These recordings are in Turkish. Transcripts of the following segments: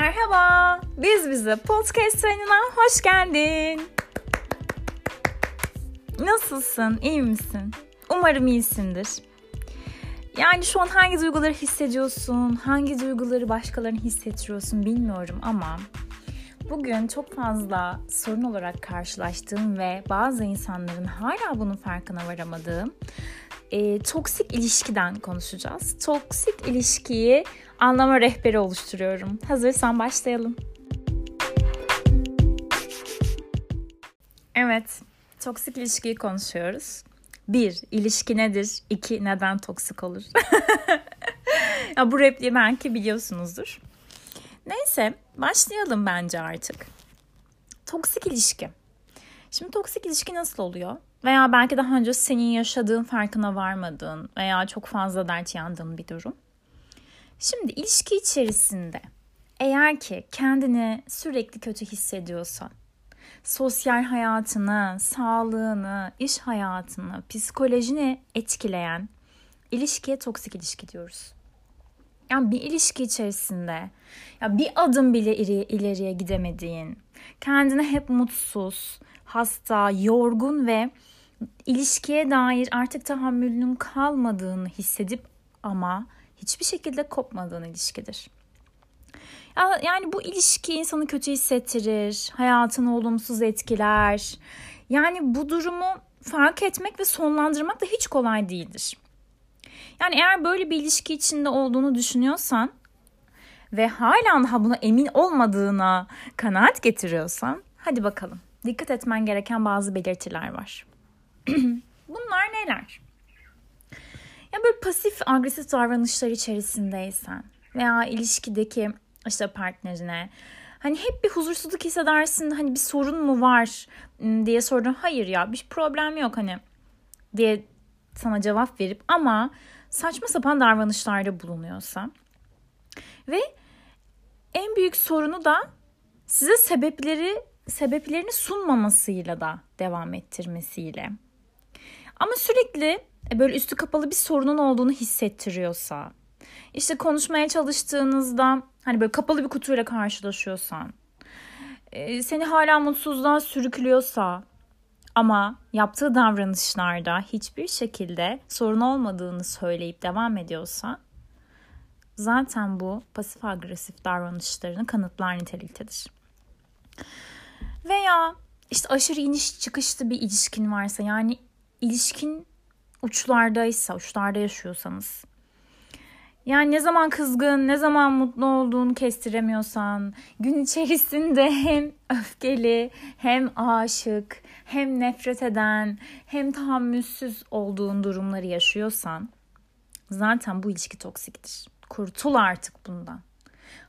Merhaba, biz bize podcast yayınına hoş geldin. Nasılsın, iyi misin? Umarım iyisindir. Yani şu an hangi duyguları hissediyorsun, hangi duyguları başkalarına hissettiriyorsun bilmiyorum ama bugün çok fazla sorun olarak karşılaştığım ve bazı insanların hala bunun farkına varamadığım e, toksik ilişkiden konuşacağız. Toksik ilişkiyi anlama rehberi oluşturuyorum. Hazırsan başlayalım. Evet, toksik ilişkiyi konuşuyoruz. Bir, ilişki nedir? İki, neden toksik olur? ya bu repliği belki biliyorsunuzdur. Neyse, başlayalım bence artık. Toksik ilişki. Şimdi toksik ilişki nasıl oluyor? Veya belki daha önce senin yaşadığın farkına varmadığın veya çok fazla dert yandığın bir durum. Şimdi ilişki içerisinde eğer ki kendini sürekli kötü hissediyorsan, sosyal hayatını, sağlığını, iş hayatını, psikolojini etkileyen ilişkiye toksik ilişki diyoruz. Yani bir ilişki içerisinde ya bir adım bile ileriye gidemediğin, kendine hep mutsuz, hasta, yorgun ve ilişkiye dair artık tahammülünün kalmadığını hissedip ama hiçbir şekilde kopmadığın ilişkidir. Yani bu ilişki insanı kötü hissettirir, hayatını olumsuz etkiler. Yani bu durumu fark etmek ve sonlandırmak da hiç kolay değildir. Yani eğer böyle bir ilişki içinde olduğunu düşünüyorsan ve hala daha buna emin olmadığına kanaat getiriyorsan hadi bakalım. Dikkat etmen gereken bazı belirtiler var. Bunlar neler? Ya böyle pasif agresif davranışlar içerisindeysen veya ilişkideki işte partnerine hani hep bir huzursuzluk hissedersin hani bir sorun mu var diye sordun. Hayır ya bir problem yok hani diye sana cevap verip ama saçma sapan davranışlarda bulunuyorsa ve en büyük sorunu da size sebepleri sebeplerini sunmamasıyla da devam ettirmesiyle. Ama sürekli e, böyle üstü kapalı bir sorunun olduğunu hissettiriyorsa, işte konuşmaya çalıştığınızda hani böyle kapalı bir kutuyla karşılaşıyorsan, e, seni hala mutsuzluğa sürüklüyorsa ama yaptığı davranışlarda hiçbir şekilde sorun olmadığını söyleyip devam ediyorsa zaten bu pasif agresif davranışlarını kanıtlar niteliktedir. Veya işte aşırı iniş çıkışlı bir ilişkin varsa yani ilişkin uçlardaysa, uçlarda yaşıyorsanız yani ne zaman kızgın, ne zaman mutlu olduğunu kestiremiyorsan, gün içerisinde hem öfkeli, hem aşık, hem nefret eden, hem tahammülsüz olduğun durumları yaşıyorsan zaten bu ilişki toksiktir. Kurtul artık bundan.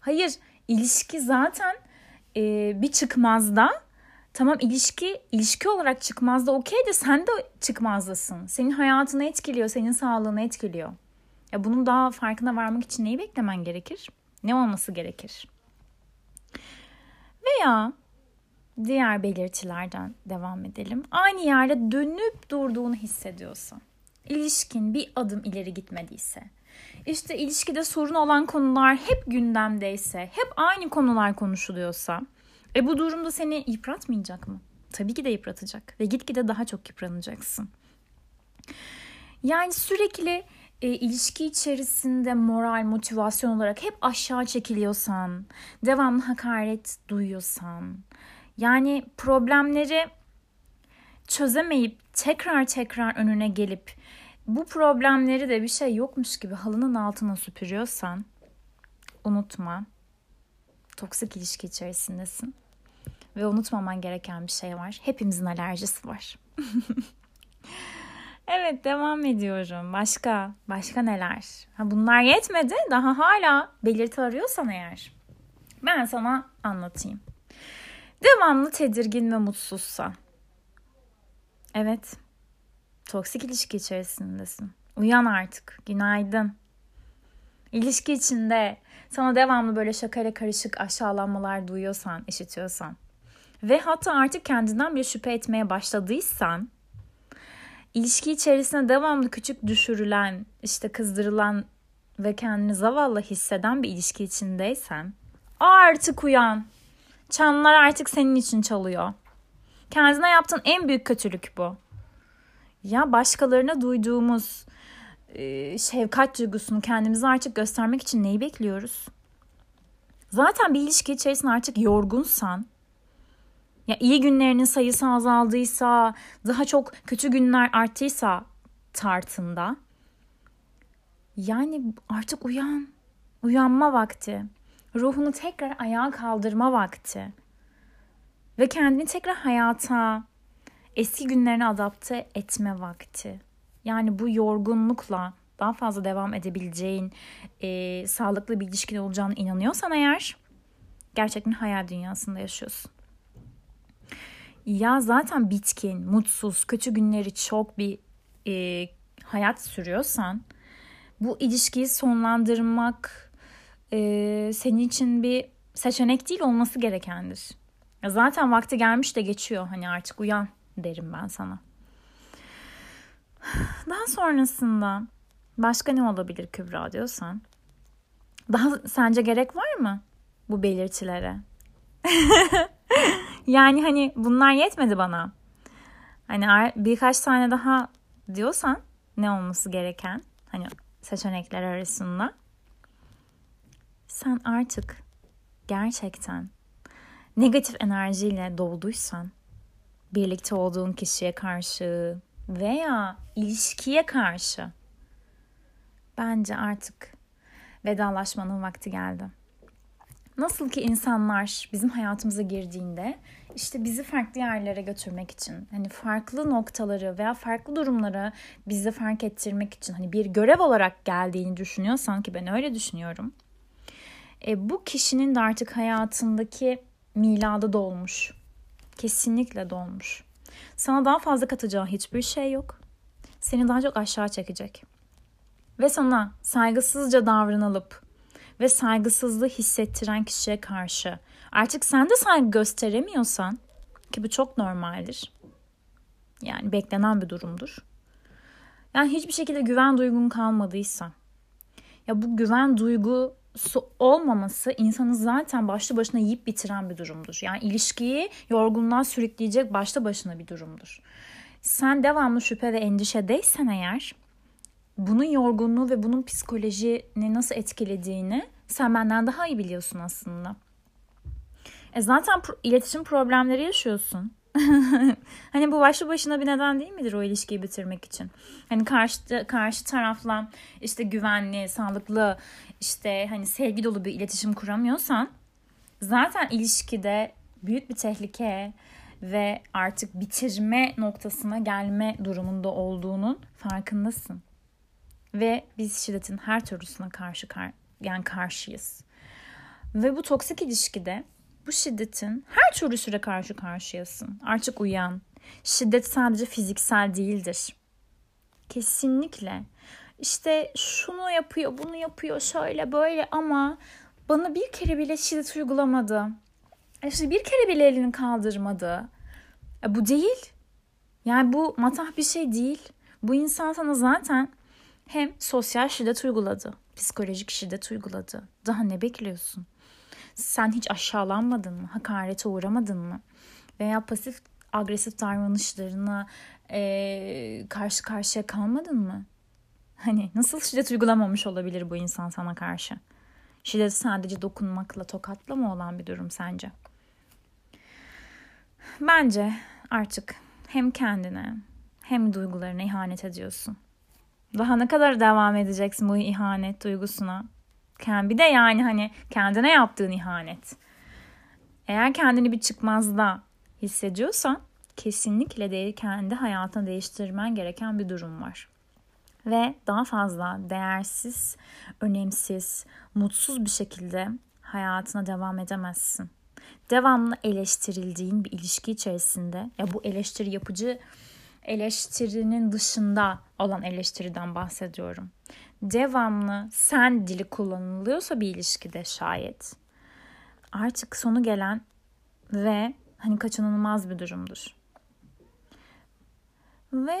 Hayır, ilişki zaten e, bir çıkmazda Tamam ilişki ilişki olarak çıkmazda okey de sen de çıkmazdasın. Senin hayatını etkiliyor, senin sağlığını etkiliyor. Ya bunun daha farkına varmak için neyi beklemen gerekir? Ne olması gerekir? Veya diğer belirtilerden devam edelim. Aynı yerde dönüp durduğunu hissediyorsan, ilişkin bir adım ileri gitmediyse, işte ilişkide sorun olan konular hep gündemdeyse, hep aynı konular konuşuluyorsa, e bu durumda seni yıpratmayacak mı? Tabii ki de yıpratacak ve gitgide daha çok yıpranacaksın. Yani sürekli e, ilişki içerisinde moral, motivasyon olarak hep aşağı çekiliyorsan, devamlı hakaret duyuyorsan, yani problemleri çözemeyip tekrar tekrar önüne gelip bu problemleri de bir şey yokmuş gibi halının altına süpürüyorsan unutma. Toksik ilişki içerisindesin. Ve unutmaman gereken bir şey var. Hepimizin alerjisi var. evet devam ediyorum. Başka, başka neler? Ha, bunlar yetmedi. Daha hala belirti arıyorsan eğer. Ben sana anlatayım. Devamlı tedirgin ve mutsuzsa. Evet. Toksik ilişki içerisindesin. Uyan artık. Günaydın. İlişki içinde sana devamlı böyle şakayla karışık aşağılanmalar duyuyorsan, işitiyorsan ve hatta artık kendinden bir şüphe etmeye başladıysan ilişki içerisinde devamlı küçük düşürülen, işte kızdırılan ve kendini zavallı hisseden bir ilişki içindeysen Artık uyan. Çanlar artık senin için çalıyor. Kendine yaptığın en büyük kötülük bu. Ya başkalarına duyduğumuz e, şefkat duygusunu kendimize artık göstermek için neyi bekliyoruz? Zaten bir ilişki içerisinde artık yorgunsan, ya iyi günlerinin sayısı azaldıysa, daha çok kötü günler arttıysa tartında, yani artık uyan. Uyanma vakti. Ruhunu tekrar ayağa kaldırma vakti. Ve kendini tekrar hayata, eski günlerine adapte etme vakti. Yani bu yorgunlukla daha fazla devam edebileceğin, e, sağlıklı bir ilişkin olacağını inanıyorsan eğer gerçekten hayal dünyasında yaşıyorsun. Ya zaten bitkin, mutsuz, kötü günleri çok bir e, hayat sürüyorsan bu ilişkiyi sonlandırmak e, senin için bir seçenek değil olması gerekendir. Ya zaten vakti gelmiş de geçiyor. Hani artık uyan derim ben sana. Daha sonrasında başka ne olabilir Kübra diyorsan? Daha sence gerek var mı bu belirtilere? yani hani bunlar yetmedi bana. Hani birkaç tane daha diyorsan ne olması gereken? Hani seçenekler arasında sen artık gerçekten negatif enerjiyle dolduysan birlikte olduğun kişiye karşı veya ilişkiye karşı bence artık vedalaşmanın vakti geldi. Nasıl ki insanlar bizim hayatımıza girdiğinde işte bizi farklı yerlere götürmek için hani farklı noktaları veya farklı durumları bize fark ettirmek için hani bir görev olarak geldiğini düşünüyorsan ki ben öyle düşünüyorum. E, bu kişinin de artık hayatındaki miladı dolmuş. Kesinlikle dolmuş. Sana daha fazla katacağı hiçbir şey yok. Seni daha çok aşağı çekecek. Ve sana saygısızca davranılıp ve saygısızlığı hissettiren kişiye karşı artık sen de saygı gösteremiyorsan ki bu çok normaldir. Yani beklenen bir durumdur. Yani hiçbir şekilde güven duygun kalmadıysa ya bu güven duygusu olmaması insanı zaten başlı başına yiyip bitiren bir durumdur. Yani ilişkiyi yorgunluğa sürükleyecek başlı başına bir durumdur. Sen devamlı şüphe ve endişedeysen eğer bunun yorgunluğu ve bunun psikolojini nasıl etkilediğini sen benden daha iyi biliyorsun aslında. E zaten pro- iletişim problemleri yaşıyorsun. hani bu başlı başına bir neden değil midir o ilişkiyi bitirmek için? Hani karşı karşı tarafla işte güvenli, sağlıklı, işte hani sevgi dolu bir iletişim kuramıyorsan zaten ilişkide büyük bir tehlike ve artık bitirme noktasına gelme durumunda olduğunun farkındasın. Ve biz şiddetin her türlüsüne karşı kar yani karşıyız. Ve bu toksik ilişkide bu şiddetin her türlüsüne karşı karşıyasın. Artık uyan. Şiddet sadece fiziksel değildir. Kesinlikle. İşte şunu yapıyor, bunu yapıyor, şöyle böyle ama bana bir kere bile şiddet uygulamadı. İşte bir kere bile elini kaldırmadı. E bu değil. Yani bu matah bir şey değil. Bu insan sana zaten hem sosyal şiddet uyguladı, psikolojik şiddet uyguladı. Daha ne bekliyorsun? Sen hiç aşağılanmadın mı? Hakarete uğramadın mı? Veya pasif agresif davranışlarına e, karşı karşıya kalmadın mı? Hani nasıl şiddet uygulamamış olabilir bu insan sana karşı? Şiddet sadece dokunmakla, tokatla mı olan bir durum sence? Bence artık hem kendine hem duygularına ihanet ediyorsun. Daha ne kadar devam edeceksin bu ihanet duygusuna? Bir de yani hani kendine yaptığın ihanet. Eğer kendini bir çıkmazda hissediyorsan kesinlikle de kendi hayatını değiştirmen gereken bir durum var. Ve daha fazla değersiz, önemsiz, mutsuz bir şekilde hayatına devam edemezsin. Devamlı eleştirildiğin bir ilişki içerisinde ya bu eleştiri yapıcı eleştirinin dışında olan eleştiriden bahsediyorum. Devamlı sen dili kullanılıyorsa bir ilişkide şayet artık sonu gelen ve hani kaçınılmaz bir durumdur. Ve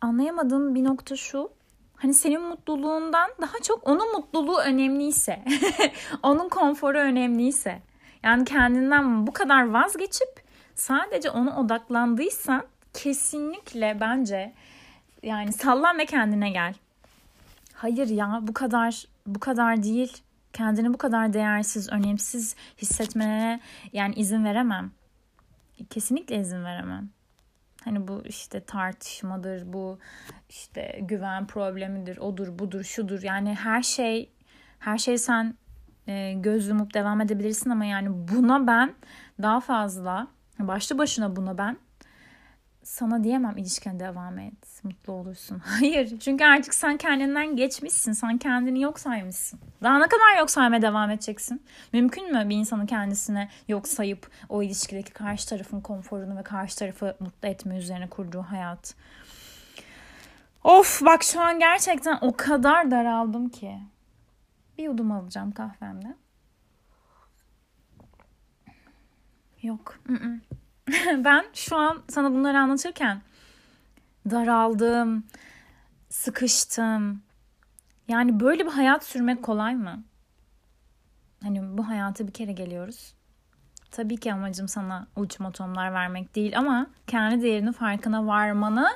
anlayamadığım bir nokta şu. Hani senin mutluluğundan daha çok onun mutluluğu önemliyse, onun konforu önemliyse, yani kendinden bu kadar vazgeçip sadece ona odaklandıysan kesinlikle bence yani sallan ve kendine gel. Hayır ya bu kadar bu kadar değil. Kendini bu kadar değersiz, önemsiz hissetmene yani izin veremem. Kesinlikle izin veremem. Hani bu işte tartışmadır, bu işte güven problemidir, odur, budur, şudur. Yani her şey her şey sen e, göz yumup devam edebilirsin ama yani buna ben daha fazla başlı başına buna ben sana diyemem ilişkine devam et, mutlu olursun. Hayır çünkü artık sen kendinden geçmişsin, sen kendini yok saymışsın. Daha ne kadar yok saymaya devam edeceksin? Mümkün mü bir insanın kendisine yok sayıp o ilişkideki karşı tarafın konforunu ve karşı tarafı mutlu etme üzerine kurduğu hayat? Of bak şu an gerçekten o kadar daraldım ki. Bir yudum alacağım kahvemde. Yok. ben şu an sana bunları anlatırken daraldım, sıkıştım. Yani böyle bir hayat sürmek kolay mı? Hani bu hayata bir kere geliyoruz. Tabii ki amacım sana ultimatomlar vermek değil ama kendi değerinin farkına varmanı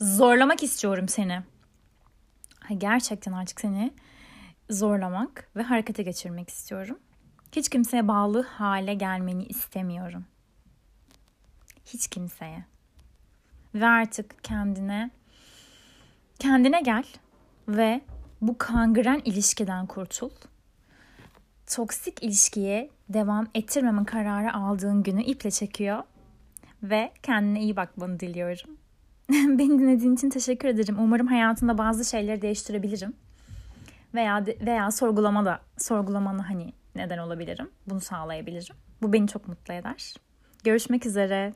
zorlamak istiyorum seni. Gerçekten artık seni zorlamak ve harekete geçirmek istiyorum. Hiç kimseye bağlı hale gelmeni istemiyorum. Hiç kimseye. Ve artık kendine kendine gel ve bu kangren ilişkiden kurtul. Toksik ilişkiye devam ettirmeme kararı aldığın günü iple çekiyor ve kendine iyi bakmanı diliyorum. Beni dinlediğin için teşekkür ederim. Umarım hayatında bazı şeyleri değiştirebilirim. Veya veya sorgulama da sorgulamanı hani neden olabilirim. Bunu sağlayabilirim. Bu beni çok mutlu eder. Görüşmek üzere.